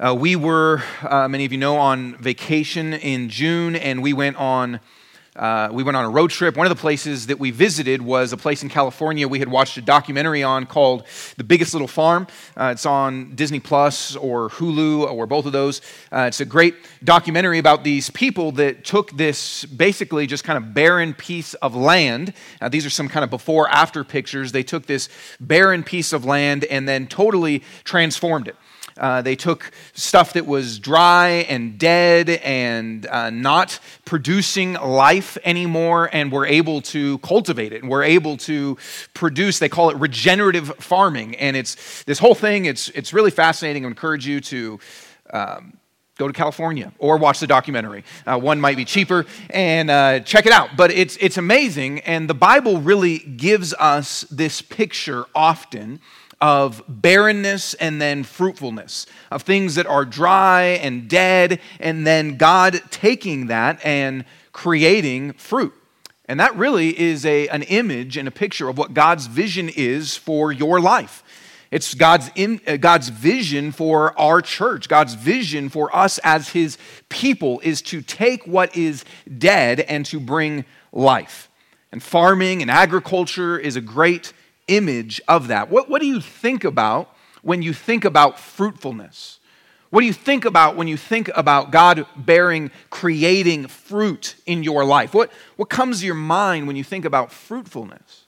Uh, we were, uh, many of you know, on vacation in June, and we went on. Uh, we went on a road trip. One of the places that we visited was a place in California we had watched a documentary on called The Biggest Little Farm. Uh, it's on Disney Plus or Hulu or both of those. Uh, it's a great documentary about these people that took this basically just kind of barren piece of land. Uh, these are some kind of before after pictures. They took this barren piece of land and then totally transformed it. Uh, they took stuff that was dry and dead and uh, not producing life anymore and were able to cultivate it and were able to produce, they call it regenerative farming. And it's this whole thing, it's, it's really fascinating. I encourage you to. Um, go to California or watch the documentary. Uh, one might be cheaper and uh, check it out. But it's, it's amazing, and the Bible really gives us this picture often of barrenness and then fruitfulness, of things that are dry and dead, and then God taking that and creating fruit. And that really is a, an image and a picture of what God's vision is for your life. It's God's, in, uh, God's vision for our church. God's vision for us as His people is to take what is dead and to bring life. And farming and agriculture is a great image of that. What, what do you think about when you think about fruitfulness? What do you think about when you think about God bearing, creating fruit in your life? What, what comes to your mind when you think about fruitfulness?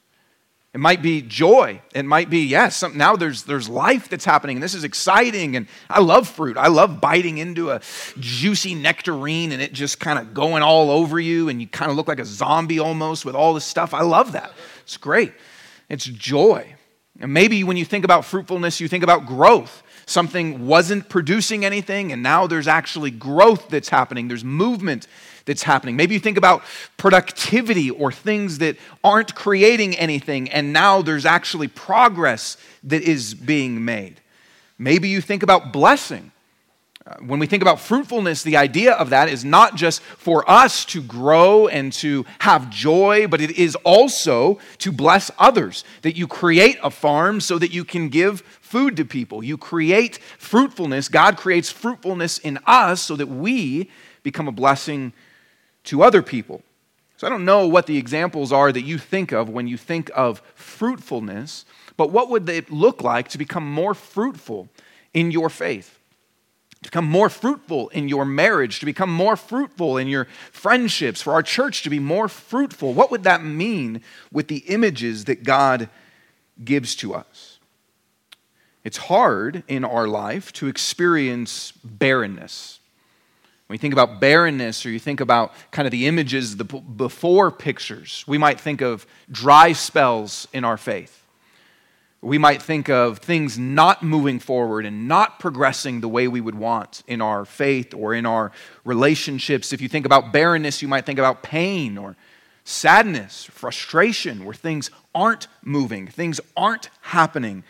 It might be joy. It might be, yes, some, now there's, there's life that's happening, and this is exciting. And I love fruit. I love biting into a juicy nectarine and it just kind of going all over you, and you kind of look like a zombie almost with all this stuff. I love that. It's great it's joy. And maybe when you think about fruitfulness, you think about growth. Something wasn't producing anything, and now there's actually growth that's happening. There's movement that's happening. Maybe you think about productivity or things that aren't creating anything, and now there's actually progress that is being made. Maybe you think about blessing. Uh, when we think about fruitfulness, the idea of that is not just for us to grow and to have joy, but it is also to bless others. That you create a farm so that you can give food to people. You create fruitfulness. God creates fruitfulness in us so that we become a blessing to other people. So I don't know what the examples are that you think of when you think of fruitfulness, but what would it look like to become more fruitful in your faith? To become more fruitful in your marriage, to become more fruitful in your friendships, for our church to be more fruitful. What would that mean with the images that God gives to us? It's hard in our life to experience barrenness. When you think about barrenness or you think about kind of the images, the before pictures, we might think of dry spells in our faith we might think of things not moving forward and not progressing the way we would want in our faith or in our relationships. If you think about barrenness, you might think about pain or sadness, frustration, where things aren't moving, things aren't happening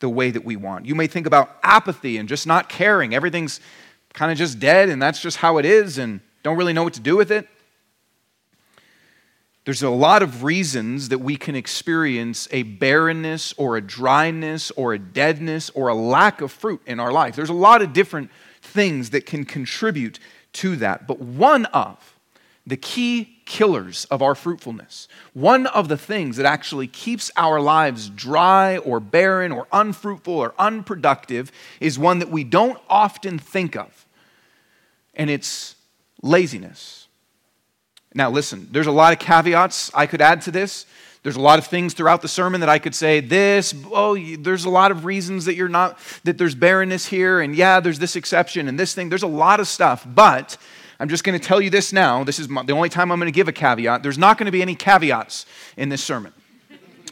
the way that we want. You may think about apathy and just not caring. Everything's kind of just dead and that's just how it is and don't really know what to do with it. There's a lot of reasons that we can experience a barrenness or a dryness or a deadness or a lack of fruit in our life. There's a lot of different things that can contribute to that. But one of the key killers of our fruitfulness, one of the things that actually keeps our lives dry or barren or unfruitful or unproductive, is one that we don't often think of, and it's laziness. Now, listen, there's a lot of caveats I could add to this. There's a lot of things throughout the sermon that I could say, this, oh, there's a lot of reasons that you're not, that there's barrenness here, and yeah, there's this exception and this thing. There's a lot of stuff, but I'm just going to tell you this now. This is my, the only time I'm going to give a caveat. There's not going to be any caveats in this sermon.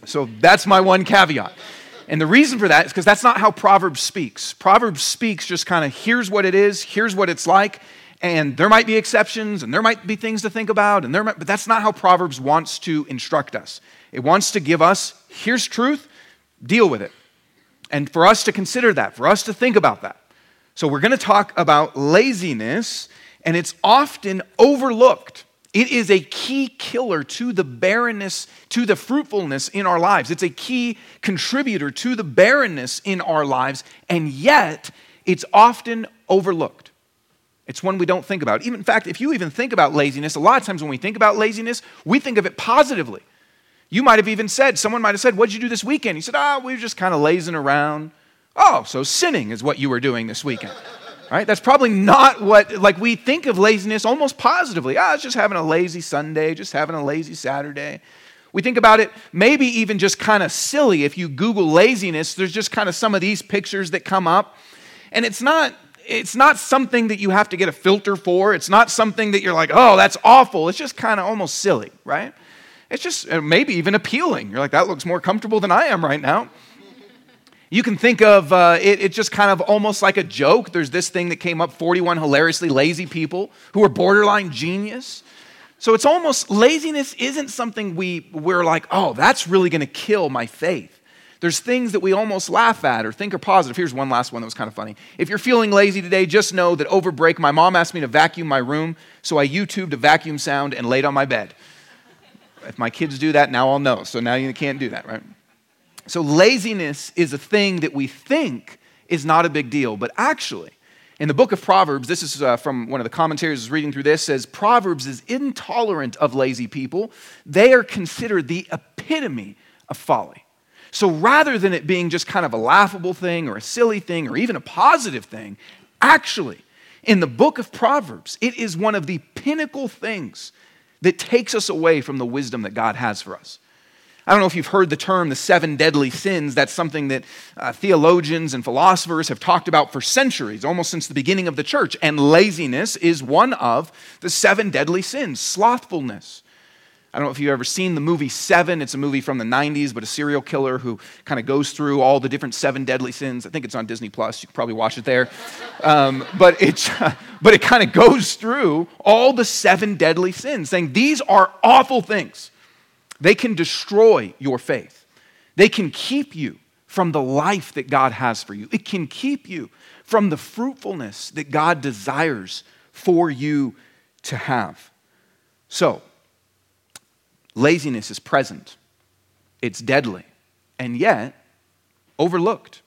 So that's my one caveat. And the reason for that is because that's not how Proverbs speaks. Proverbs speaks just kind of here's what it is, here's what it's like, and there might be exceptions and there might be things to think about and there might, but that's not how proverbs wants to instruct us. It wants to give us here's truth deal with it. And for us to consider that for us to think about that. So we're going to talk about laziness and it's often overlooked. It is a key killer to the barrenness to the fruitfulness in our lives. It's a key contributor to the barrenness in our lives and yet it's often overlooked. It's one we don't think about. Even, in fact, if you even think about laziness, a lot of times when we think about laziness, we think of it positively. You might have even said, someone might have said, What'd you do this weekend? You said, Ah, oh, we were just kind of lazing around. Oh, so sinning is what you were doing this weekend. Right? That's probably not what, like, we think of laziness almost positively. Ah, it's just having a lazy Sunday, just having a lazy Saturday. We think about it maybe even just kind of silly. If you Google laziness, there's just kind of some of these pictures that come up. And it's not it's not something that you have to get a filter for. It's not something that you're like, oh, that's awful. It's just kind of almost silly, right? It's just maybe even appealing. You're like, that looks more comfortable than I am right now. You can think of uh, it, it just kind of almost like a joke. There's this thing that came up 41 hilariously lazy people who are borderline genius. So it's almost laziness isn't something we, we're like, oh, that's really going to kill my faith. There's things that we almost laugh at or think are positive. Here's one last one that was kind of funny. If you're feeling lazy today, just know that over break, my mom asked me to vacuum my room, so I YouTubed a vacuum sound and laid on my bed. If my kids do that, now I'll know. So now you can't do that, right? So laziness is a thing that we think is not a big deal, but actually, in the book of Proverbs, this is uh, from one of the commentaries I was reading through this, says Proverbs is intolerant of lazy people. They are considered the epitome of folly. So rather than it being just kind of a laughable thing or a silly thing or even a positive thing, actually, in the book of Proverbs, it is one of the pinnacle things that takes us away from the wisdom that God has for us. I don't know if you've heard the term the seven deadly sins. That's something that uh, theologians and philosophers have talked about for centuries, almost since the beginning of the church. And laziness is one of the seven deadly sins slothfulness. I don't know if you've ever seen the movie Seven. It's a movie from the 90s, but a serial killer who kind of goes through all the different seven deadly sins. I think it's on Disney Plus. You can probably watch it there. Um, but, but it kind of goes through all the seven deadly sins, saying these are awful things. They can destroy your faith, they can keep you from the life that God has for you, it can keep you from the fruitfulness that God desires for you to have. So, laziness is present, it's deadly, and yet overlooked.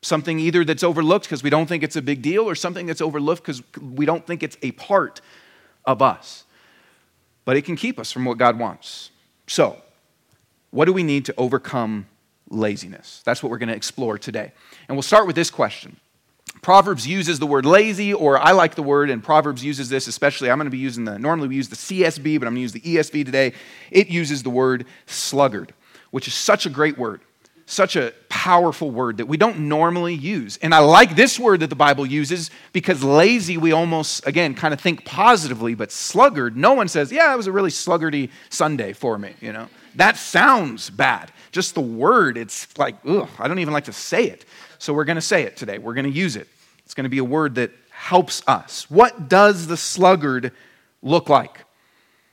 Something either that's overlooked because we don't think it's a big deal, or something that's overlooked because we don't think it's a part of us. But it can keep us from what God wants. So, what do we need to overcome laziness? That's what we're going to explore today. And we'll start with this question. Proverbs uses the word lazy, or I like the word, and Proverbs uses this especially. I'm going to be using the, normally we use the CSB, but I'm going to use the ESV today. It uses the word sluggard, which is such a great word, such a powerful word that we don't normally use. And I like this word that the Bible uses because lazy, we almost, again, kind of think positively, but sluggard, no one says, yeah, it was a really sluggardy Sunday for me, you know? That sounds bad. Just the word, it's like, ugh, I don't even like to say it. So we're going to say it today. We're going to use it. It's going to be a word that helps us. What does the sluggard look like?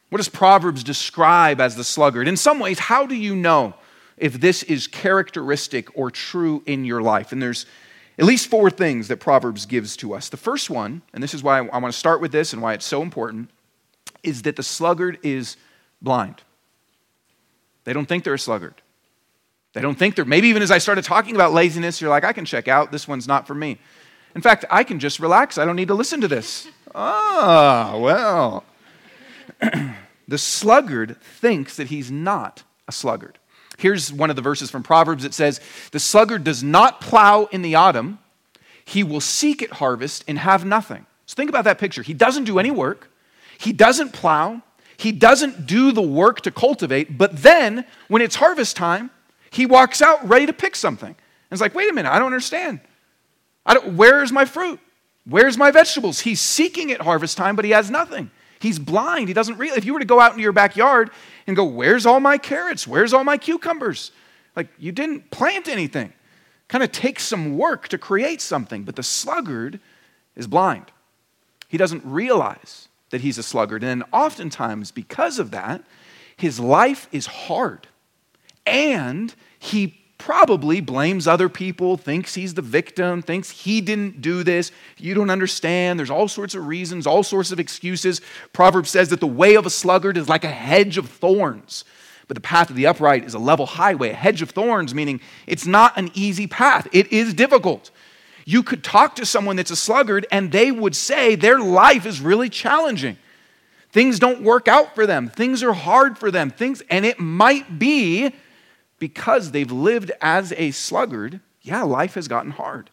What does Proverbs describe as the sluggard? In some ways, how do you know if this is characteristic or true in your life? And there's at least four things that Proverbs gives to us. The first one, and this is why I want to start with this and why it's so important, is that the sluggard is blind. They don't think they're a sluggard. They don't think they're, maybe even as I started talking about laziness, you're like, I can check out. This one's not for me. In fact, I can just relax. I don't need to listen to this. Ah, well. the sluggard thinks that he's not a sluggard. Here's one of the verses from Proverbs that says, The sluggard does not plow in the autumn, he will seek at harvest and have nothing. So think about that picture. He doesn't do any work, he doesn't plow, he doesn't do the work to cultivate, but then when it's harvest time, he walks out ready to pick something. And it's like, wait a minute, I don't understand. Where's my fruit? Where's my vegetables? He's seeking at harvest time, but he has nothing. He's blind. He doesn't really. If you were to go out into your backyard and go, Where's all my carrots? Where's all my cucumbers? Like, you didn't plant anything. Kind of takes some work to create something, but the sluggard is blind. He doesn't realize that he's a sluggard. And oftentimes, because of that, his life is hard. And he probably blames other people, thinks he's the victim, thinks he didn't do this. You don't understand. There's all sorts of reasons, all sorts of excuses. Proverbs says that the way of a sluggard is like a hedge of thorns, but the path of the upright is a level highway. A hedge of thorns, meaning it's not an easy path, it is difficult. You could talk to someone that's a sluggard and they would say their life is really challenging. Things don't work out for them. Things are hard for them. Things and it might be because they've lived as a sluggard. Yeah, life has gotten hard.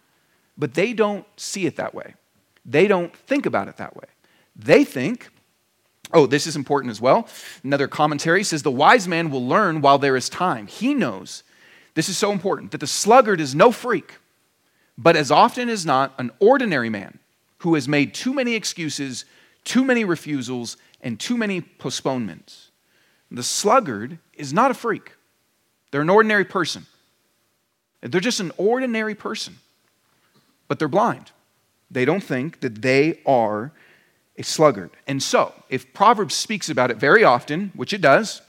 But they don't see it that way. They don't think about it that way. They think, oh, this is important as well. Another commentary says the wise man will learn while there is time. He knows, this is so important, that the sluggard is no freak, but as often as not, an ordinary man who has made too many excuses, too many refusals, and too many postponements. The sluggard is not a freak, they're an ordinary person. They're just an ordinary person, but they're blind. They don't think that they are a sluggard. And so, if Proverbs speaks about it very often, which it does,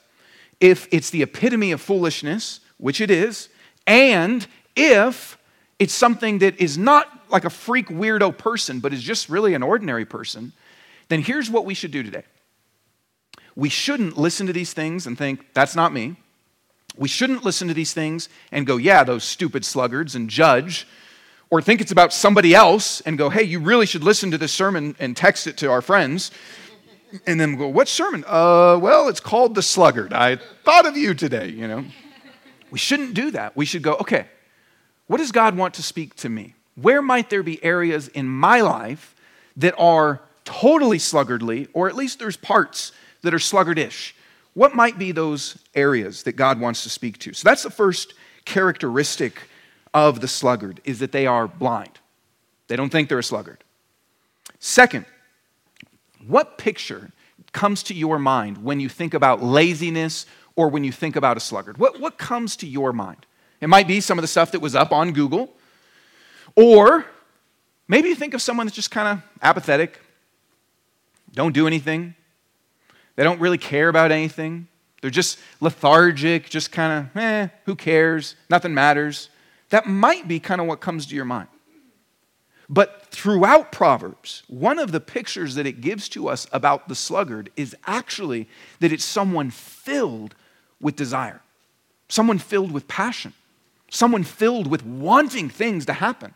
if it's the epitome of foolishness, which it is, and if it's something that is not like a freak weirdo person, but is just really an ordinary person, then here's what we should do today. We shouldn't listen to these things and think, that's not me. We shouldn't listen to these things and go, yeah, those stupid sluggards, and judge or think it's about somebody else and go, hey, you really should listen to this sermon and text it to our friends. And then go, what sermon? Uh, well, it's called The Sluggard. I thought of you today, you know. We shouldn't do that. We should go, okay, what does God want to speak to me? Where might there be areas in my life that are totally sluggardly, or at least there's parts that are sluggardish? What might be those areas that God wants to speak to? So that's the first characteristic of the sluggard is that they are blind. They don't think they're a sluggard. Second, what picture comes to your mind when you think about laziness or when you think about a sluggard? What, what comes to your mind? It might be some of the stuff that was up on Google, or maybe you think of someone that's just kind of apathetic, don't do anything, they don't really care about anything. They're just lethargic, just kind of, eh, who cares? Nothing matters. That might be kind of what comes to your mind. But throughout Proverbs, one of the pictures that it gives to us about the sluggard is actually that it's someone filled with desire, someone filled with passion, someone filled with wanting things to happen.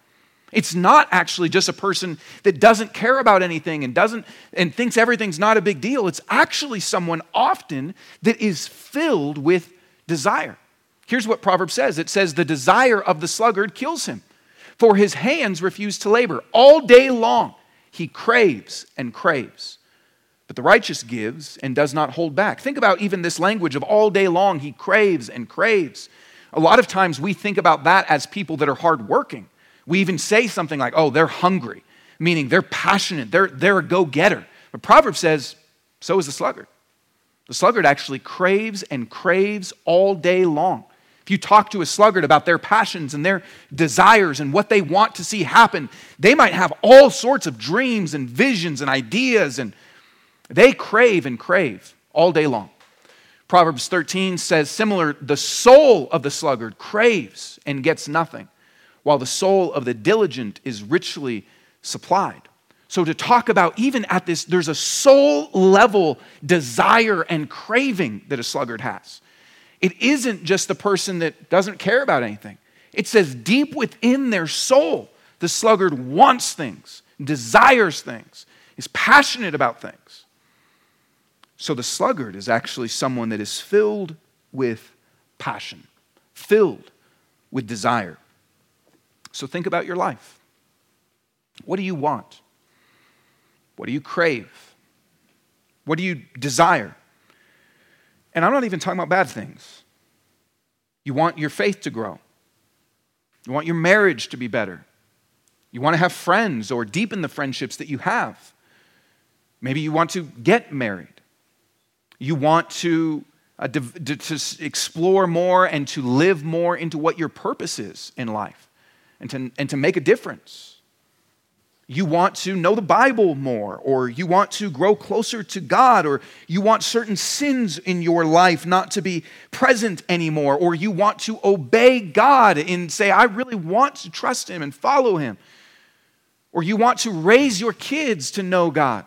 It's not actually just a person that doesn't care about anything and doesn't and thinks everything's not a big deal. It's actually someone often that is filled with desire. Here's what Proverbs says it says, The desire of the sluggard kills him, for his hands refuse to labor. All day long he craves and craves. But the righteous gives and does not hold back. Think about even this language of all day long he craves and craves. A lot of times we think about that as people that are hardworking. We even say something like, oh, they're hungry, meaning they're passionate, they're, they're a go getter. But Proverbs says, so is the sluggard. The sluggard actually craves and craves all day long. If you talk to a sluggard about their passions and their desires and what they want to see happen, they might have all sorts of dreams and visions and ideas, and they crave and crave all day long. Proverbs 13 says similar, the soul of the sluggard craves and gets nothing, while the soul of the diligent is richly supplied. So, to talk about even at this, there's a soul level desire and craving that a sluggard has. It isn't just the person that doesn't care about anything. It says deep within their soul, the sluggard wants things, desires things, is passionate about things. So the sluggard is actually someone that is filled with passion, filled with desire. So think about your life. What do you want? What do you crave? What do you desire? And I'm not even talking about bad things. You want your faith to grow, you want your marriage to be better, you want to have friends or deepen the friendships that you have. Maybe you want to get married. You want to, uh, to, to explore more and to live more into what your purpose is in life and to, and to make a difference you want to know the Bible more, or you want to grow closer to God, or you want certain sins in your life not to be present anymore, or you want to obey God and say, I really want to trust Him and follow Him, or you want to raise your kids to know God.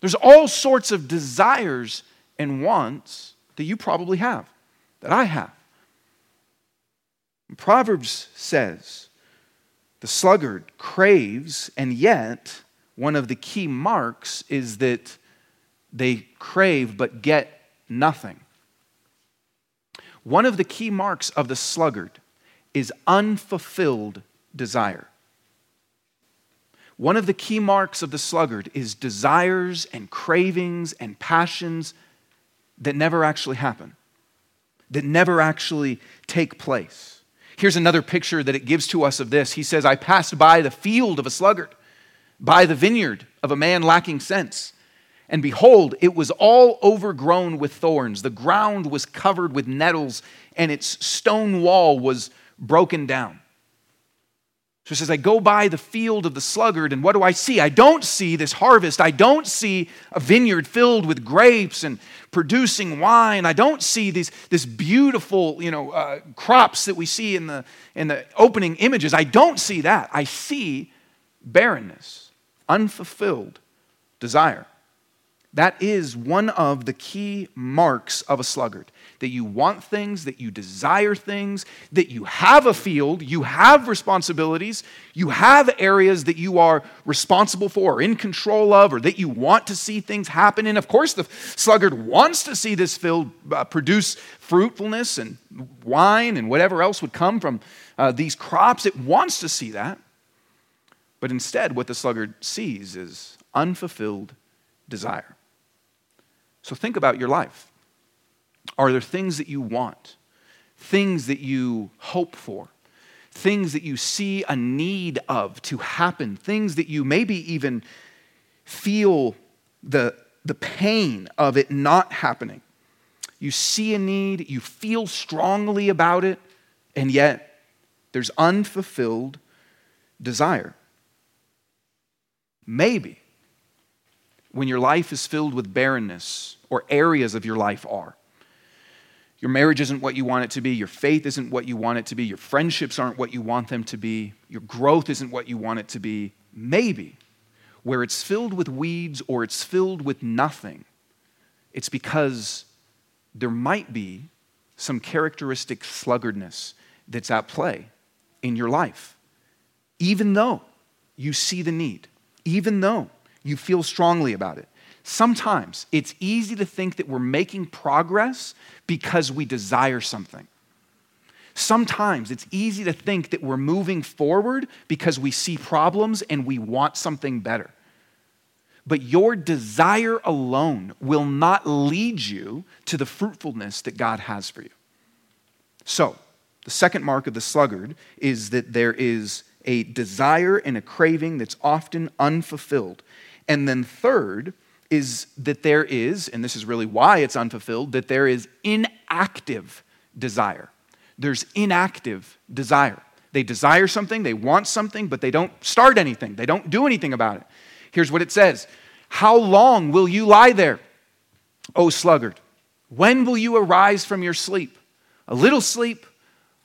There's all sorts of desires and wants that you probably have, that I have. Proverbs says, The sluggard craves, and yet, one of the key marks is that they crave but get nothing. One of the key marks of the sluggard is unfulfilled desire. One of the key marks of the sluggard is desires and cravings and passions that never actually happen, that never actually take place. Here's another picture that it gives to us of this. He says, I passed by the field of a sluggard, by the vineyard of a man lacking sense. And behold, it was all overgrown with thorns. The ground was covered with nettles, and its stone wall was broken down. So it says, I go by the field of the sluggard, and what do I see? I don't see this harvest. I don't see a vineyard filled with grapes and producing wine. I don't see these this beautiful you know, uh, crops that we see in the, in the opening images. I don't see that. I see barrenness, unfulfilled desire. That is one of the key marks of a sluggard that you want things, that you desire things, that you have a field, you have responsibilities, you have areas that you are responsible for, or in control of, or that you want to see things happen in. Of course, the sluggard wants to see this field uh, produce fruitfulness and wine and whatever else would come from uh, these crops. It wants to see that. But instead, what the sluggard sees is unfulfilled desire. So think about your life. Are there things that you want? Things that you hope for? Things that you see a need of to happen? Things that you maybe even feel the, the pain of it not happening? You see a need, you feel strongly about it, and yet there's unfulfilled desire. Maybe when your life is filled with barrenness, or areas of your life are. Your marriage isn't what you want it to be. Your faith isn't what you want it to be. Your friendships aren't what you want them to be. Your growth isn't what you want it to be. Maybe where it's filled with weeds or it's filled with nothing, it's because there might be some characteristic sluggardness that's at play in your life. Even though you see the need, even though you feel strongly about it. Sometimes it's easy to think that we're making progress because we desire something. Sometimes it's easy to think that we're moving forward because we see problems and we want something better. But your desire alone will not lead you to the fruitfulness that God has for you. So, the second mark of the sluggard is that there is a desire and a craving that's often unfulfilled. And then, third, is that there is, and this is really why it's unfulfilled, that there is inactive desire. There's inactive desire. They desire something, they want something, but they don't start anything, they don't do anything about it. Here's what it says How long will you lie there, O sluggard? When will you arise from your sleep? A little sleep,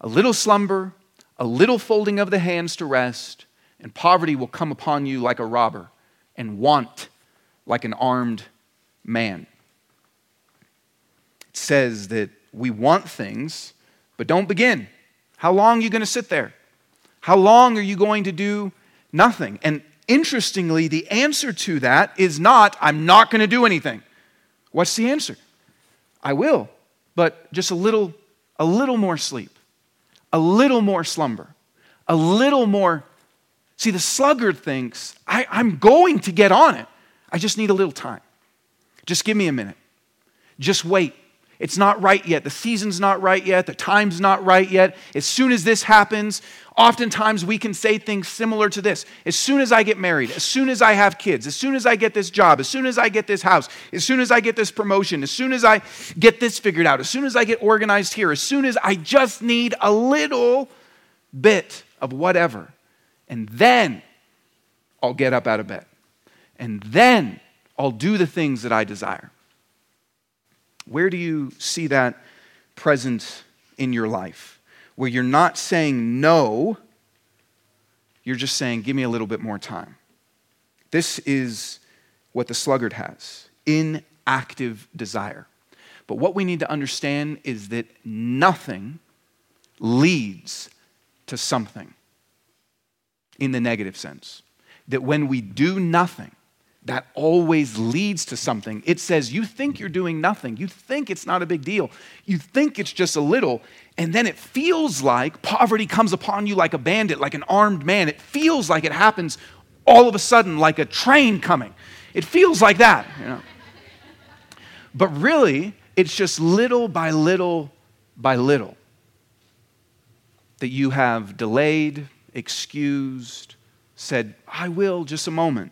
a little slumber, a little folding of the hands to rest, and poverty will come upon you like a robber and want like an armed man. It says that we want things, but don't begin. How long are you going to sit there? How long are you going to do nothing? And interestingly, the answer to that is not, I'm not going to do anything. What's the answer? I will, but just a little, a little more sleep, a little more slumber, a little more See, the sluggard thinks, I, am going to get on it. I just need a little time. Just give me a minute. Just wait. It's not right yet. The season's not right yet. The time's not right yet. As soon as this happens, oftentimes we can say things similar to this. As soon as I get married, as soon as I have kids, as soon as I get this job, as soon as I get this house, as soon as I get this promotion, as soon as I get this figured out, as soon as I get organized here, as soon as I just need a little bit of whatever and then I'll get up out of bed. And then I'll do the things that I desire. Where do you see that present in your life? Where you're not saying no, you're just saying, give me a little bit more time. This is what the sluggard has inactive desire. But what we need to understand is that nothing leads to something. in the negative sense. That when we do nothing, that always leads to something. It says, You think you're doing nothing. You think it's not a big deal. You think it's just a little. And then it feels like poverty comes upon you like a bandit, like an armed man. It feels like it happens all of a sudden, like a train coming. It feels like that, you know. But really, it's just little by little by little that you have delayed, excused, said, I will, just a moment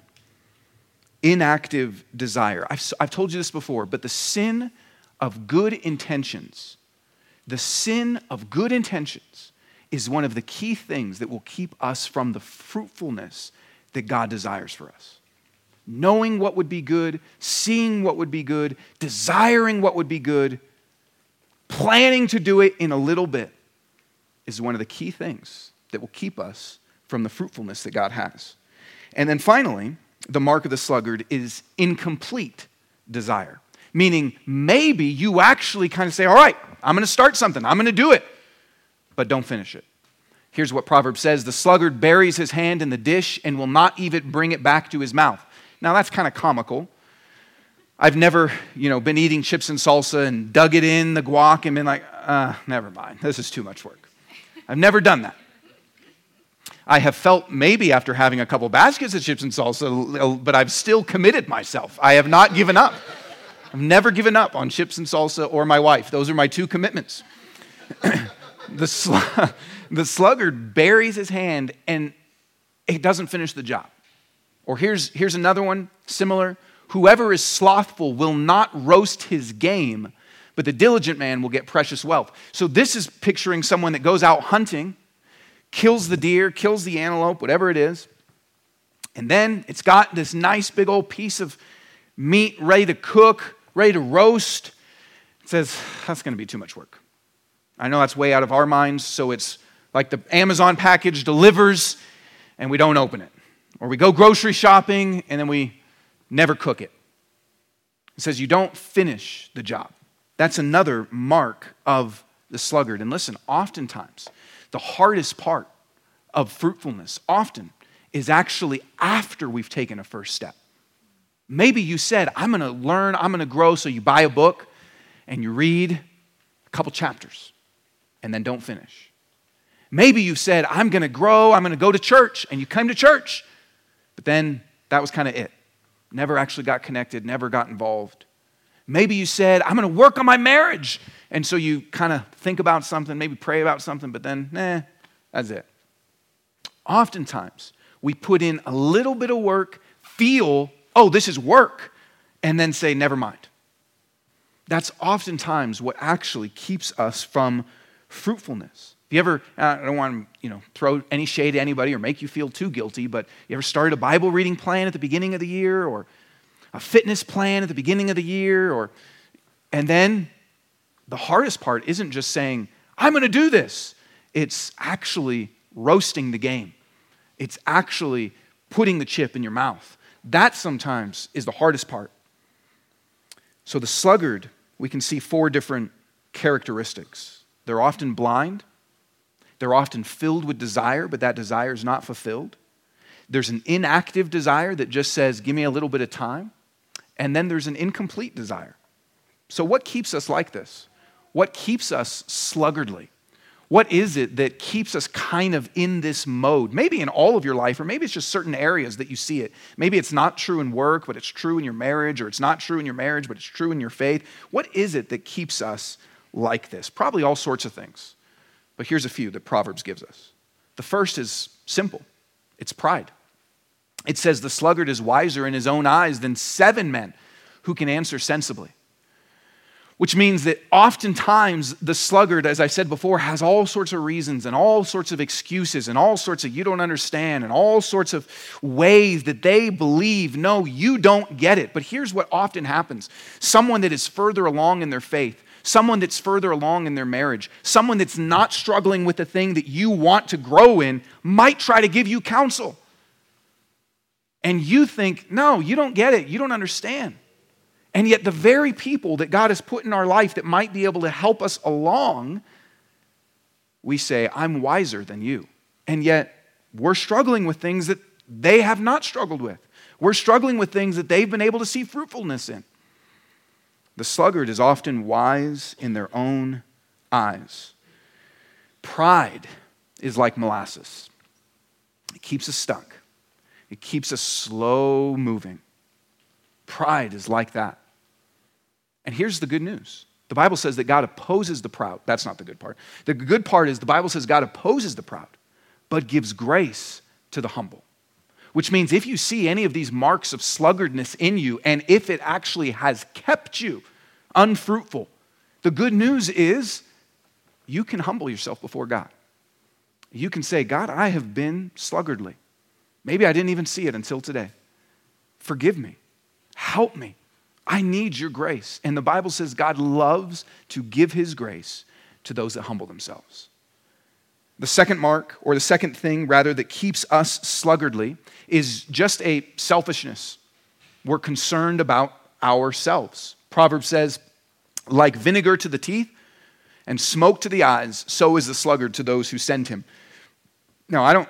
inactive desire. I've, I've told you this before, but the sin of good intentions, the sin of good intentions is one of the key things that will keep us from the fruitfulness that God desires for us. Knowing what would be good, seeing what would be good, desiring what would be good, planning to do it in a little bit is one of the key things that will keep us from the fruitfulness that God has. And then finally, the mark of the sluggard is incomplete desire. Meaning, maybe you actually kind of say, All right, I'm going to start something, I'm going to do it, but don't finish it. Here's what Proverbs says The sluggard buries his hand in the dish and will not even bring it back to his mouth. Now, that's kind of comical. I've never, you know, been eating chips and salsa and dug it in the guac and been like, uh, never mind, this is too much work. I've never done that. I have felt maybe after having a couple baskets of chips and salsa, but I've still committed myself. I have not given up. I've never given up on chips and salsa or my wife. Those are my two commitments. the, sl- the sluggard buries his hand and it doesn't finish the job. Or here's, here's another one similar Whoever is slothful will not roast his game, but the diligent man will get precious wealth. So this is picturing someone that goes out hunting kills the deer, kills the antelope, whatever it is. And then it's got this nice big old piece of meat ready to cook, ready to roast. It says, that's going to be too much work. I know that's way out of our minds, so it's like the Amazon package delivers and we don't open it. Or we go grocery shopping and then we never cook it. It says you don't finish the job. That's another mark of the sluggard. And listen, oftentimes the hardest part of fruitfulness often is actually after we've taken a first step. Maybe you said, I'm going to learn, I'm going to grow, so you buy a book and you read a couple chapters and then don't finish. Maybe you said, I'm going to grow, I'm going to go to church, and you come to church, but then that was kind of it. Never actually got connected, never got involved. Maybe you said, I'm going to work on my marriage, and so you kind of think about something, maybe pray about something, but then, nah, that's it. Oftentimes, we put in a little bit of work, feel, oh, this is work, and then say, never mind. That's oftentimes what actually keeps us from fruitfulness. If you ever, I don't want to you know, throw any shade at anybody or make you feel too guilty, but you ever started a Bible reading plan at the beginning of the year or a fitness plan at the beginning of the year or and then the hardest part isn't just saying, I'm going to do this. It's actually roasting the game, it's actually putting the chip in your mouth. That sometimes is the hardest part. So, the sluggard, we can see four different characteristics. They're often blind, they're often filled with desire, but that desire is not fulfilled. There's an inactive desire that just says, Give me a little bit of time. And then there's an incomplete desire. So, what keeps us like this? What keeps us sluggardly? What is it that keeps us kind of in this mode? Maybe in all of your life, or maybe it's just certain areas that you see it. Maybe it's not true in work, but it's true in your marriage, or it's not true in your marriage, but it's true in your faith. What is it that keeps us like this? Probably all sorts of things. But here's a few that Proverbs gives us. The first is simple it's pride. It says, The sluggard is wiser in his own eyes than seven men who can answer sensibly which means that oftentimes the sluggard, as I said before, has all sorts of reasons and all sorts of excuses and all sorts of you don't understand and all sorts of ways that they believe, no, you don't get it. But here's what often happens someone that is further along in their faith, someone that's further along in their marriage, someone that's not struggling with the thing that you want to grow in might try to give you counsel. And you think, no, you don't get it, you don't understand. And yet, the very people that God has put in our life that might be able to help us along, we say, I'm wiser than you. And yet, We're struggling with things that they have not struggled with. We're struggling with things that they've been able to see fruitfulness in. The sluggard is often wise in their own eyes. Pride is like molasses, it keeps us stuck, it keeps us slow moving. Pride is like that. And here's the good news the Bible says that God opposes the proud. That's not the good part. The good part is the Bible says God opposes the proud, but gives grace to the humble. Which means if you see any of these marks of sluggardness in you, and if it actually has kept you unfruitful, the good news is you can humble yourself before God. You can say, God, I have been sluggardly. Maybe I didn't even see it until today. Forgive me. Help me. I need your grace. And the Bible says God loves to give his grace to those that humble themselves. The second mark, or the second thing rather, that keeps us sluggardly is just a selfishness. We're concerned about ourselves. Proverbs says, like vinegar to the teeth and smoke to the eyes, so is the sluggard to those who send him. Now, I don't,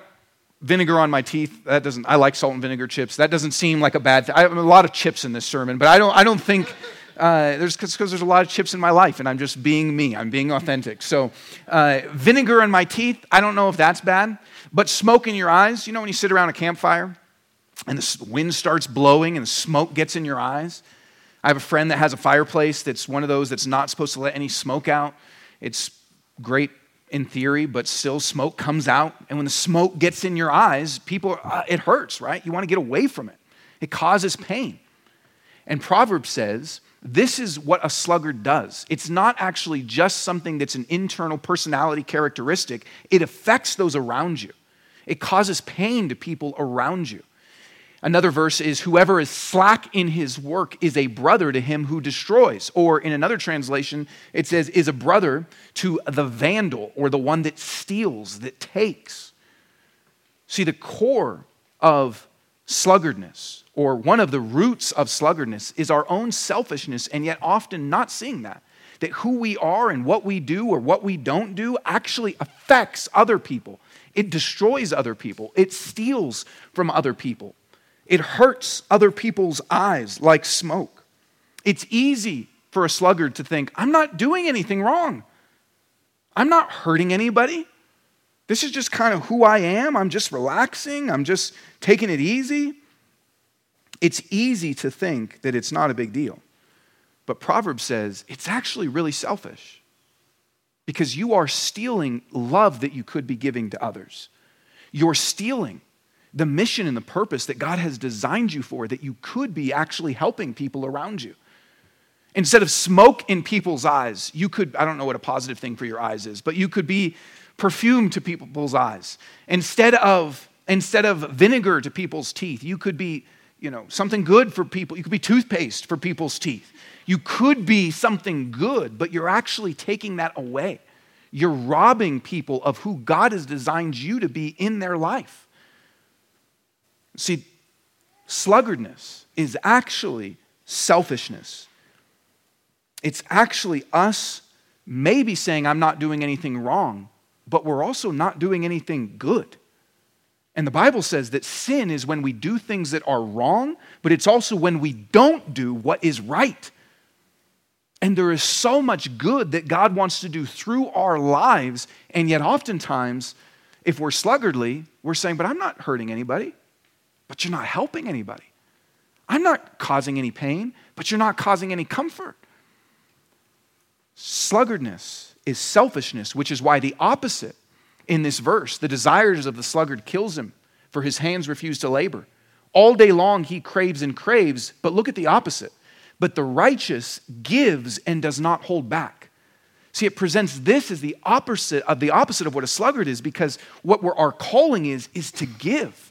vinegar on my teeth, that doesn't, I like salt and vinegar chips. That doesn't seem like a bad thing. I have a lot of chips in this sermon, but I don't, I don't think, uh, there's because there's a lot of chips in my life and I'm just being me. I'm being authentic. So, uh, vinegar on my teeth, I don't know if that's bad, but smoke in your eyes, you know, when you sit around a campfire and the wind starts blowing and smoke gets in your eyes. I have a friend that has a fireplace that's one of those that's not supposed to let any smoke out. It's great in theory, but still smoke comes out. And when the smoke gets in your eyes, people, uh, it hurts, right? You want to get away from it. It causes pain. And Proverbs says, this is what a sluggard does. It's not actually just something that's an internal personality characteristic, it affects those around you. It causes pain to people around you. Another verse is, Whoever is slack in his work is a brother to him who destroys. Or in another translation, it says, is a brother to the vandal or the one that steals, that takes. See, the core of sluggardness, or one of the roots of sluggardness, is our own selfishness, and yet often not seeing that. That who we are and what we do or what we don't do actually affects other people. It destroys other people. It steals from other people. It hurts other people's eyes like smoke. It's easy for a sluggard to think, I'm not doing anything wrong. I'm not hurting anybody. This is just kind of who I am. I'm just relaxing. I'm just taking it easy. It's easy to think that it's not a big deal. But Proverbs says it's actually really selfish because you are stealing love that you could be giving to others. You're stealing the mission and the purpose that God has designed you for, that you could be actually helping people around you. Instead of smoke in people's eyes, you could, I don't know what a positive thing for your eyes is, but you could be perfume to people's eyes. Instead of, instead of vinegar to people's teeth, you could be, you know, something good for people. You could be toothpaste for people's teeth. You could be something good, but you're actually taking that away. You're robbing people of who God has designed you to be in their life. See, sluggardness is actually selfishness. It's actually us maybe saying, I'm not doing anything wrong, but we're also not doing anything good. And the Bible says that sin is when we do things that are wrong, but it's also when we don't do what is right. And there is so much good that God wants to do through our lives, and yet oftentimes, if we're sluggardly, we're saying, But I'm not hurting anybody but you're not helping anybody. I'm not causing any pain, but you're not causing any comfort. Sluggardness is selfishness, which is why the opposite in this verse, the desires of the sluggard kills him, for his hands refuse to labor. All day long he craves and craves, but look at the opposite. But the righteous gives and does not hold back. See, it presents this as the opposite of the opposite of what a sluggard is, because what our calling is is to give.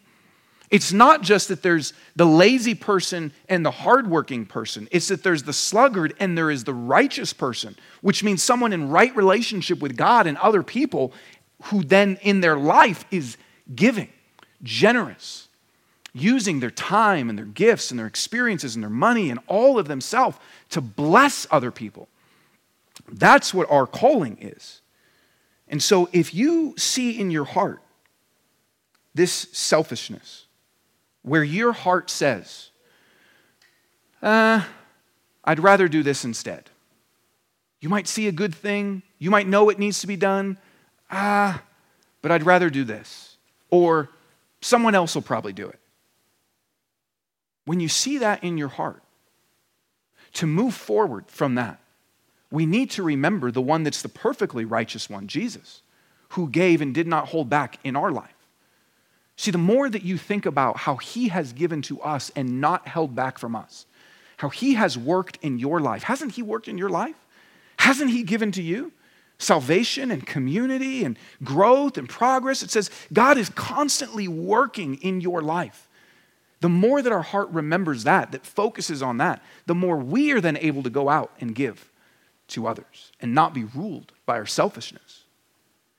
It's not just that there's the lazy person and the hardworking person. It's that there's the sluggard and there is the righteous person, which means someone in right relationship with God and other people who then in their life is giving, generous, using their time and their gifts and their experiences and their money and all of themselves to bless other people. That's what our calling is. And so if you see in your heart this selfishness, where your heart says, uh, I'd rather do this instead. You might see a good thing, you might know it needs to be done, ah, but I'd rather do this. Or someone else will probably do it. When you see that in your heart, to move forward from that, we need to remember the one that's the perfectly righteous one, Jesus, who gave and did not hold back in our life. See, the more that you think about how he has given to us and not held back from us, how he has worked in your life, hasn't he worked in your life? Hasn't he given to you? salvation and community and growth and progress. It says God is constantly working in your life. The more that our heart remembers that, that focuses on that, the more we are then able to go out and give to others and not be ruled by our selfishness.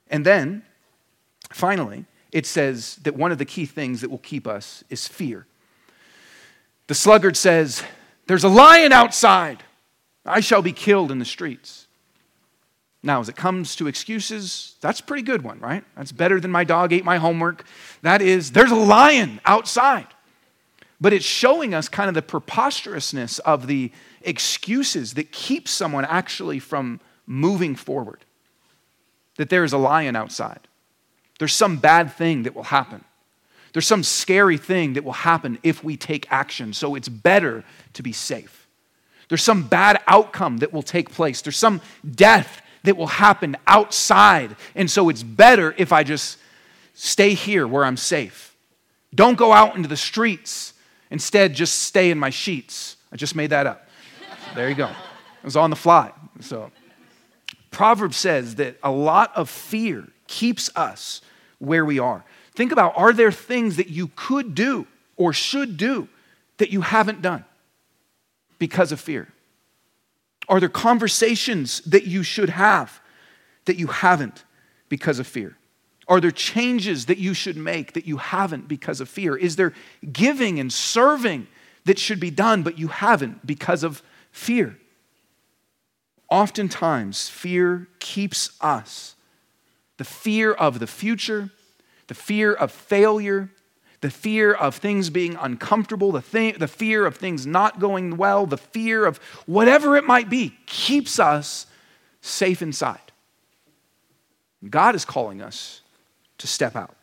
And then, finally, it says that one of the key things that will keep us is fear. The sluggard says, There's a lion outside. I shall be killed in the streets. Now, as it comes to excuses, that's a pretty good one, right? That's better than my dog ate my homework. That is, there's a lion outside. But it's showing us kind of the preposterousness of the excuses that keep someone actually from moving forward. That there is a lion outside. There's some bad thing that will happen. There's some scary thing that will happen if we take action. So it's better to be safe. There's some bad outcome that will take place. There's some death that will happen outside. And so it's better if I just stay here where I'm safe. Don't go out into the streets. Instead, just stay in my sheets. I just made that up. There you go. It was on the fly. So Proverbs says that a lot of fear keeps us where we are. Think about are there things that you could do or should do that you haven't done because of fear? Are there conversations that you should have that you haven't because of fear? Are there changes that you should make that you haven't because of fear? Is there giving and serving that should be done but you haven't because of fear? Oftentimes, fear keeps us. The fear of the future, the fear of failure, the fear of things being uncomfortable, the, the fear of things not going well, the fear of whatever it might be, keeps us safe inside. God is calling us to step out.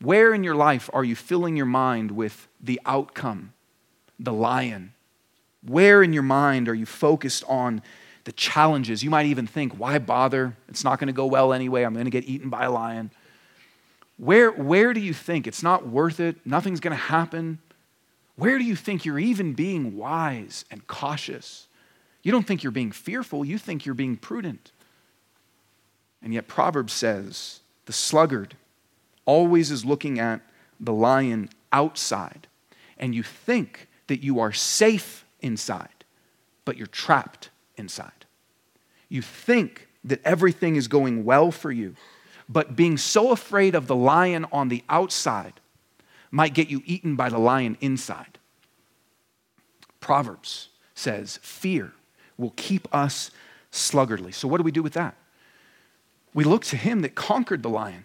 Where in your life are you filling your mind with the outcome, the lion? Where in your mind are you focused on the challenges? You might even think, why bother? It's not going to go well anyway. I'm going to get eaten by a lion. Where, where do you think it's not worth it? Nothing's going to happen. Where do you think you're even being wise and cautious? You don't think you're being fearful, you think you're being prudent. And yet, Proverbs says the sluggard always is looking at the lion outside, and you think that you are safe inside, but you're trapped inside. You think that everything is going well for you, but being so afraid of the lion on the outside might get you eaten by the lion inside. Proverbs says, Fear will keep us sluggardly. So, what do we do with that? We look to him that conquered the lion.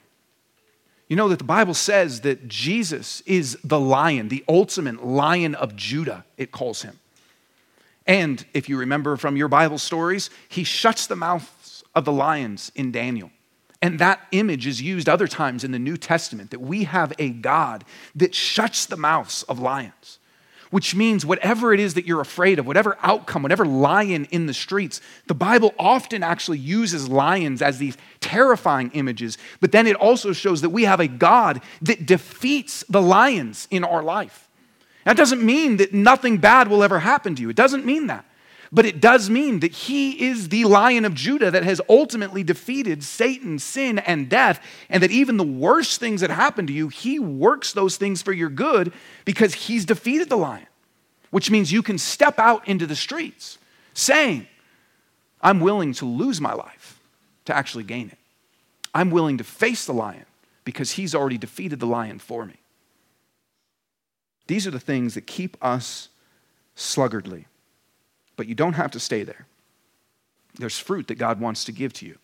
You know that the Bible says that Jesus is the lion, the ultimate lion of Judah, it calls him. And if you remember from your Bible stories, he shuts the mouths of the lions in Daniel. And that image is used other times in the New Testament that we have a God that shuts the mouths of lions, which means whatever it is that you're afraid of, whatever outcome, whatever lion in the streets, the Bible often actually uses lions as these terrifying images, but then it also shows that we have a God that defeats the lions in our life. That doesn't mean that nothing bad will ever happen to you, it doesn't mean that. But it does mean that he is the lion of Judah that has ultimately defeated Satan, sin, and death, and that even the worst things that happen to you, he works those things for your good because he's defeated the lion, which means you can step out into the streets saying, I'm willing to lose my life to actually gain it. I'm willing to face the lion because he's already defeated the lion for me. These are the things that keep us sluggardly. But you don't have to stay there. There's fruit that God wants to give to you.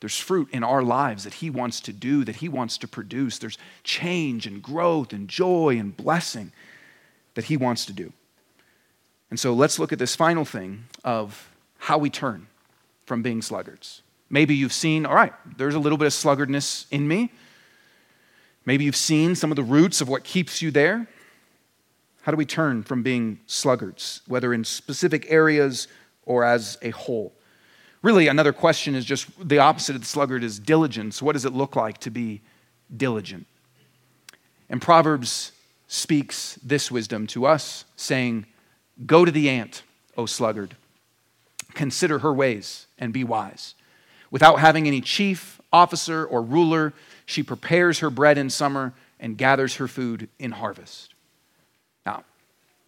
There's fruit in our lives that He wants to do, that He wants to produce. There's change and growth and joy and blessing that He wants to do. And so let's look at this final thing of how we turn from being sluggards. Maybe you've seen, all right, there's a little bit of sluggardness in me. Maybe you've seen some of the roots of what keeps you there. How do we turn from being sluggards, whether in specific areas or as a whole? Really, another question is just the opposite of the sluggard is diligence. What does it look like to be diligent? And Proverbs speaks this wisdom to us, saying, Go to the ant, O sluggard. Consider her ways and be wise. Without having any chief, officer, or ruler, she prepares her bread in summer and gathers her food in harvest.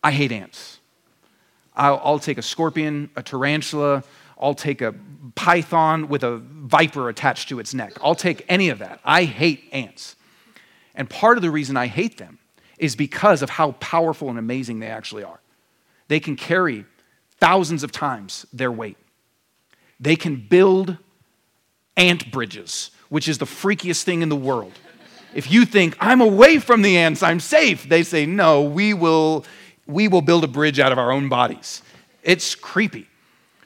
I hate ants. I'll, I'll, take a scorpion, a tarantula, I'll take a python with a viper attached to its neck. I'll take any of that. I hate ants. And part of the reason I hate them is because of how powerful and amazing they actually are. They can carry thousands of times their weight. They can build ant bridges, which is the freakiest thing in the world. If you think, I'm away from the ants, I'm safe, they say, no, we will we will build a bridge out of our own bodies. It's creepy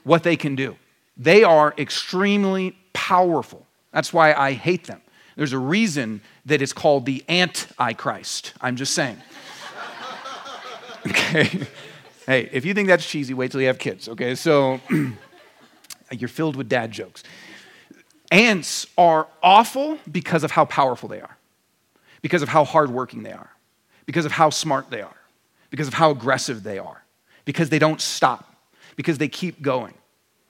what they can do. They are extremely powerful. That's why I hate them. There's a reason that it's called the Antichrist. I'm just saying. okay. Hey, if you think that's cheesy, wait till you have kids, okay? So you're filled with dad jokes. Ants are awful because of how powerful they are, because of how hardworking they are, because of how smart they are because of how aggressive they are, because they don't stop, because they keep going,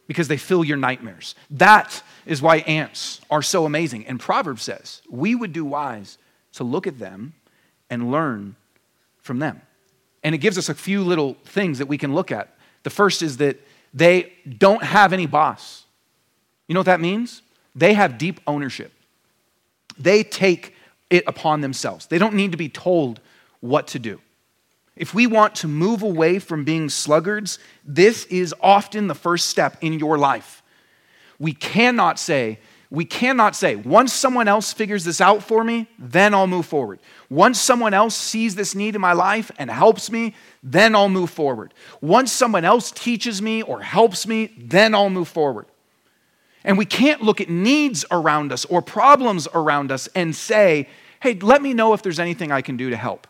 because they fill your nightmares. That is why ants are so amazing. And Proverbs says we would do wise to look at them and learn from them. And it gives us a few little things that we can look at. The first is that they don't have any boss. You know what that means? They have deep ownership. They take it upon themselves. They don't need to be told what to do. If we want to move away from being sluggards, this is often the first step in your life. We cannot say, we cannot say, once someone else figures this out for me, then I'll move forward. Once someone else sees this need in my life and helps me, then I'll move forward. Once someone else teaches me or helps me, then I'll move forward. And we can't look at needs around us or problems around us and say, hey, let me know if there's anything I can do to help.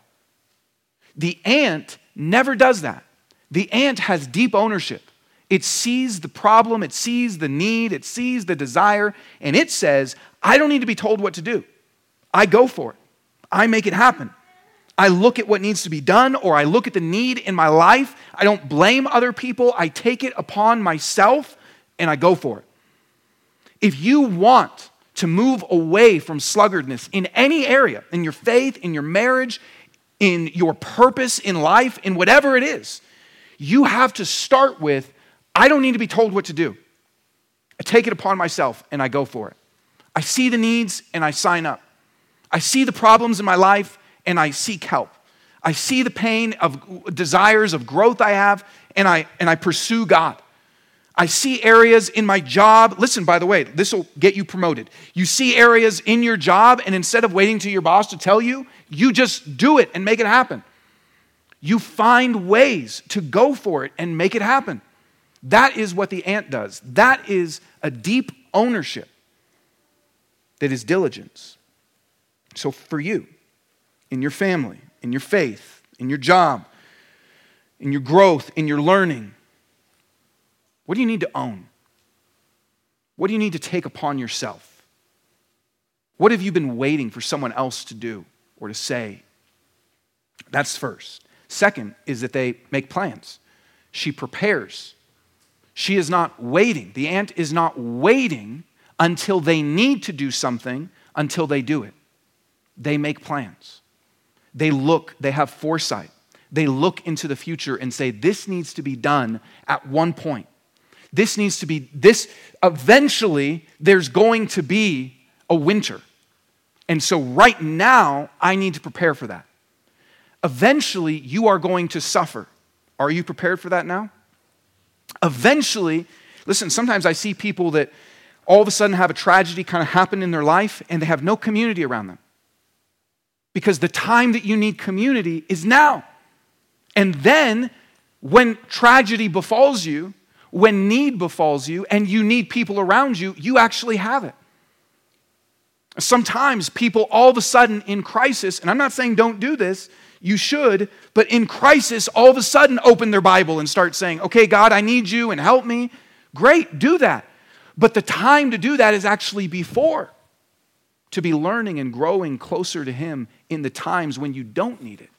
The ant never does that. The ant has deep ownership. It sees the problem, it sees the need, it sees the desire, and it says, I don't need to be told what to do. I go for it. I make it happen. I look at what needs to be done, or I look at the need in my life. I don't blame other people. I take it upon myself and I go for it. If you want to move away from sluggardness in any area, in your faith, in your marriage, in your purpose in life, in whatever it is, you have to start with I don't need to be told what to do. I take it upon myself and I go for it. I see the needs and I sign up. I see the problems in my life and I seek help. I see the pain of desires of growth I have and I, and I pursue God. I see areas in my job. Listen, by the way, this will get you promoted. You see areas in your job, and instead of waiting to your boss to tell you, you just do it and make it happen. You find ways to go for it and make it happen. That is what the ant does. That is a deep ownership that is diligence. So, for you, in your family, in your faith, in your job, in your growth, in your learning, what do you need to own? What do you need to take upon yourself? What have you been waiting for someone else to do or to say? That's first. Second is that they make plans. She prepares. She is not waiting. The ant is not waiting until they need to do something until they do it. They make plans. They look, they have foresight. They look into the future and say, this needs to be done at one point. This needs to be, this, eventually, there's going to be a winter. And so, right now, I need to prepare for that. Eventually, you are going to suffer. Are you prepared for that now? Eventually, listen, sometimes I see people that all of a sudden have a tragedy kind of happen in their life and they have no community around them. Because the time that you need community is now. And then when tragedy befalls you, when need befalls you, and you need people around you, you actually have it. Sometimes people all of a sudden in crisis, and I'm not saying don't do this, you should, but in crisis, all of a sudden open their Bible and start saying, okay, God, I need you and help me. Great, do that. But the time to do that is actually before, to be learning and growing closer to Him in the times when you don't need it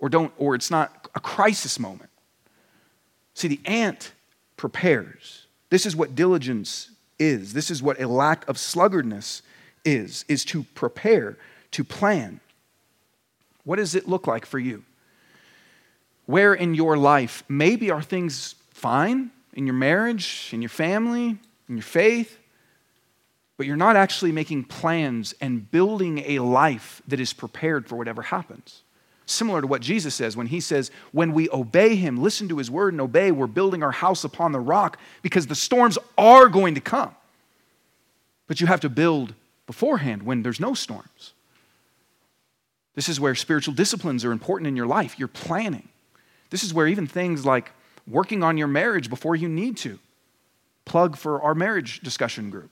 or, don't, or it's not a crisis moment. See, the ant prepares. This is what diligence is. This is what a lack of sluggardness is, is to prepare, to plan. What does it look like for you? Where in your life, maybe are things fine in your marriage, in your family, in your faith, but you're not actually making plans and building a life that is prepared for whatever happens. Similar to what Jesus says when he says, when we obey him, listen to his word and obey, we're building our house upon the rock because the storms are going to come. But you have to build beforehand when there's no storms. This is where spiritual disciplines are important in your life. You're planning. This is where even things like working on your marriage before you need to, plug for our marriage discussion group,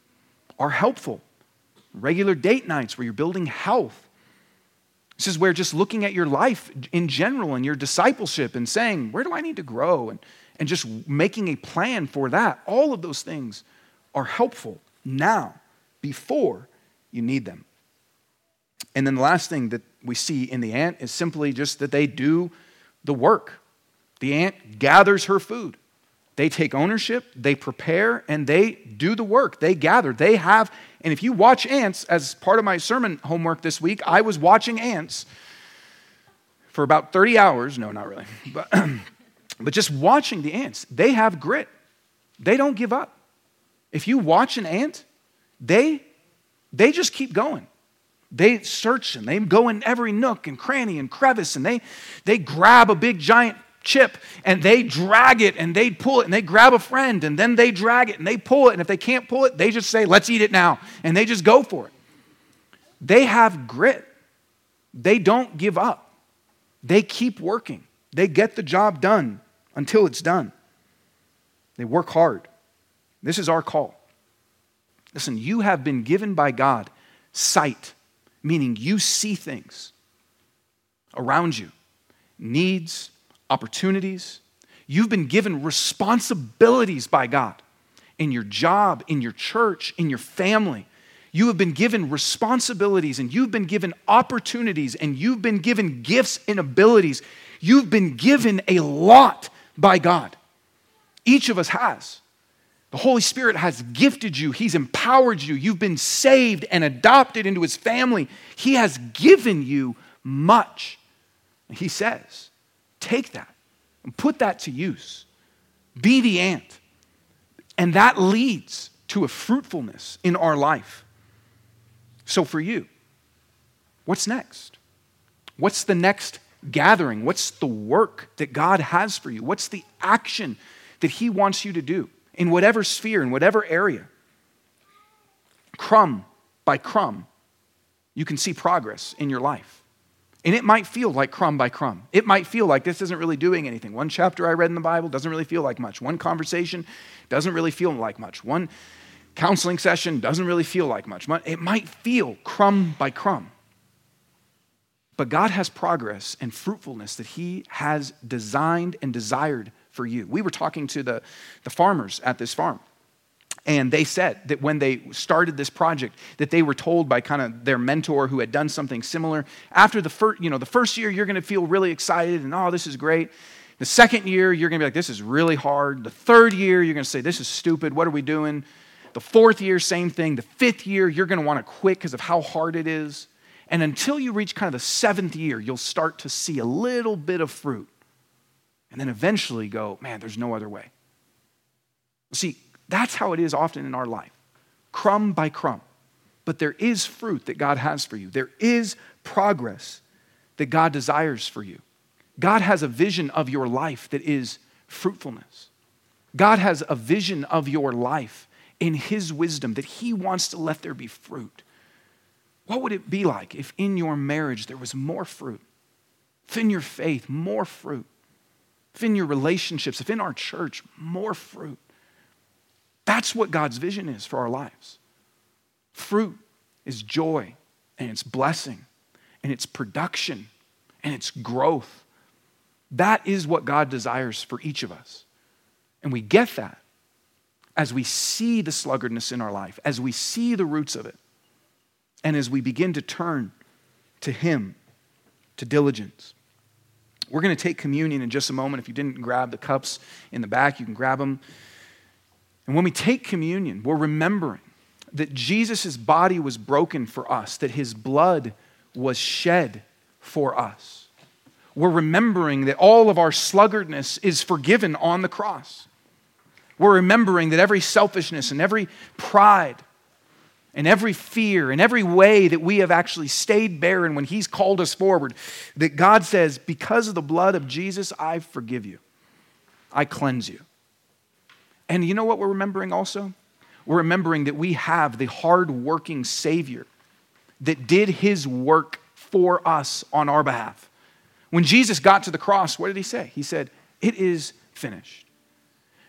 are helpful. Regular date nights where you're building health. This is where just looking at your life in general and your discipleship and saying, where do I need to grow? And, and just making a plan for that. All of those things are helpful now before you need them. And then the last thing that we see in the ant is simply just that they do the work. The ant gathers her food. They take ownership, they prepare, and they do the work. They gather. They have, and if you watch ants, as part of my sermon homework this week, I was watching ants for about 30 hours. No, not really. But, but just watching the ants, they have grit. They don't give up. If you watch an ant, they they just keep going. They search and they go in every nook and cranny and crevice and they, they grab a big giant chip and they drag it and they pull it and they grab a friend and then they drag it and they pull it. And if they can't pull it, they just say, let's eat it now. And they just go for it. They have grit. They don't give up. They keep working. They get the job done until it's done. They work hard. This is our call. Listen, you have been given by God sight, meaning you see things around you, needs, opportunities. You've been given responsibilities by God in your job, in your church, in your family. You have been given responsibilities and you've been given opportunities and you've been given gifts and abilities. You've been given a lot by God. Each of us has. The Holy Spirit has gifted you, He's empowered you, you've been saved and adopted into His family. He has given you much. He says, take that and put that to use. Be the ant. And that leads to a fruitfulness in our life. So, for you, what's next? What's the next gathering? What's the work that God has for you? What's the action that He wants you to do? In whatever sphere, in whatever area, crumb by crumb, you can see progress in your life. And it might feel like crumb by crumb. It might feel like this isn't really doing anything. One chapter I read in the Bible doesn't really feel like much. One conversation doesn't really feel like much. One counseling session doesn't really feel like much. It might feel crumb by crumb. But God has progress and fruitfulness that He has designed and desired for you. We were talking to the, the farmers at this farm. And they said that when they started this project, that they were told by kind of their mentor who had done something similar. After the first, you know, the first year, you're going to feel really excited and oh, this is great. The second year, you're going to be like, this is really hard. The third year, you're going to say, this is stupid. What are we doing? The fourth year, same thing. The fifth year, you're going to want to quit because of how hard it is. And until you reach kind of the seventh year, you'll start to see a little bit of fruit and then eventually go, man, there's no other way. See, that's how it is often in our life, crumb by crumb. But there is fruit that God has for you, there is progress that God desires for you. God has a vision of your life that is fruitfulness. God has a vision of your life in His wisdom that He wants to let there be fruit. What would it be like if in your marriage there was more fruit? If in your faith, more fruit? If in your relationships, if in our church, more fruit? That's what God's vision is for our lives. Fruit is joy and it's blessing and it's production and it's growth. That is what God desires for each of us. And we get that as we see the sluggardness in our life, as we see the roots of it, and as we begin to turn to Him, to diligence. We're going to take communion in just a moment. If you didn't grab the cups in the back, you can grab them. And when we take communion, we're remembering that Jesus' body was broken for us, that his blood was shed for us. We're remembering that all of our sluggardness is forgiven on the cross. We're remembering that every selfishness and every pride and every fear and every way that we have actually stayed barren when He's called us forward, that God says, Because of the blood of Jesus, I forgive you, I cleanse you. And you know what we're remembering also? We're remembering that we have the hard-working Savior that did His work for us on our behalf. When Jesus got to the cross, what did He say? He said, It is finished.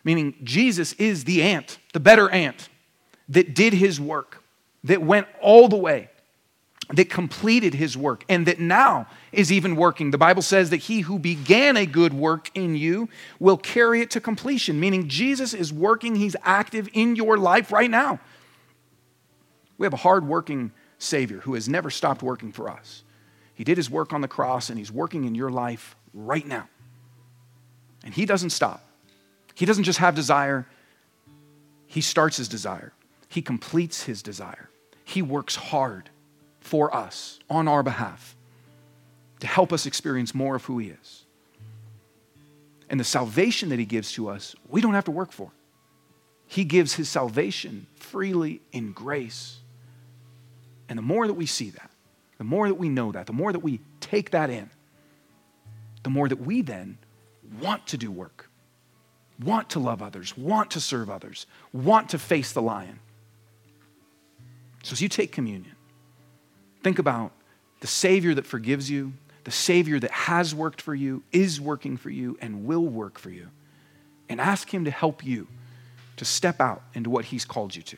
Meaning, Jesus is the ant, the better ant, that did His work that went all the way, that completed his work, and that now is even working. The Bible says that he who began a good work in you will carry it to completion, meaning Jesus is working, he's active in your life right now. We have a hard working Savior who has never stopped working for us. He did his work on the cross, and he's working in your life right now. And he doesn't stop. He doesn't just have desire, he starts his desire, he completes his desire. He works hard for us on our behalf to help us experience more of who He is. And the salvation that He gives to us, we don't have to work for. He gives His salvation freely in grace. And the more that we see that, the more that we know that, the more that we take that in, the more that we then want to do work, want to love others, want to serve others, want to face the lion. So as you take communion, think about the Savior that forgives you, the Savior that has worked for you, is working for you, and will work for you. And ask Him to help you to step out into what He's called you to.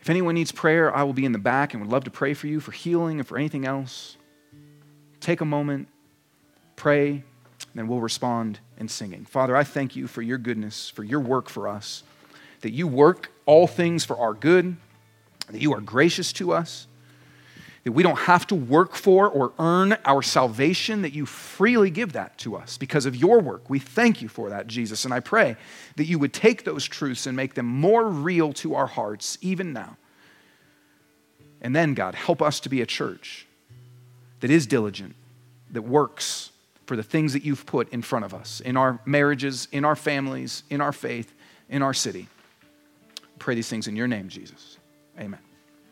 If anyone needs prayer, I will be in the back and would love to pray for you for healing and for anything else. Take a moment, pray, and then we'll respond in singing. Father, I thank you for your goodness, for your work for us that you work all things for our good, that you are gracious to us, that we don't have to work for or earn our salvation, that you freely give that to us because of your work. We thank you for that, Jesus. And I pray that you would take those truths and make them more real to our hearts, even now. And then, God, help us to be a church that is diligent, that works for the things that you've put in front of us in our marriages, in our families, in our faith, in our city pray these things in your name, Jesus. Amen.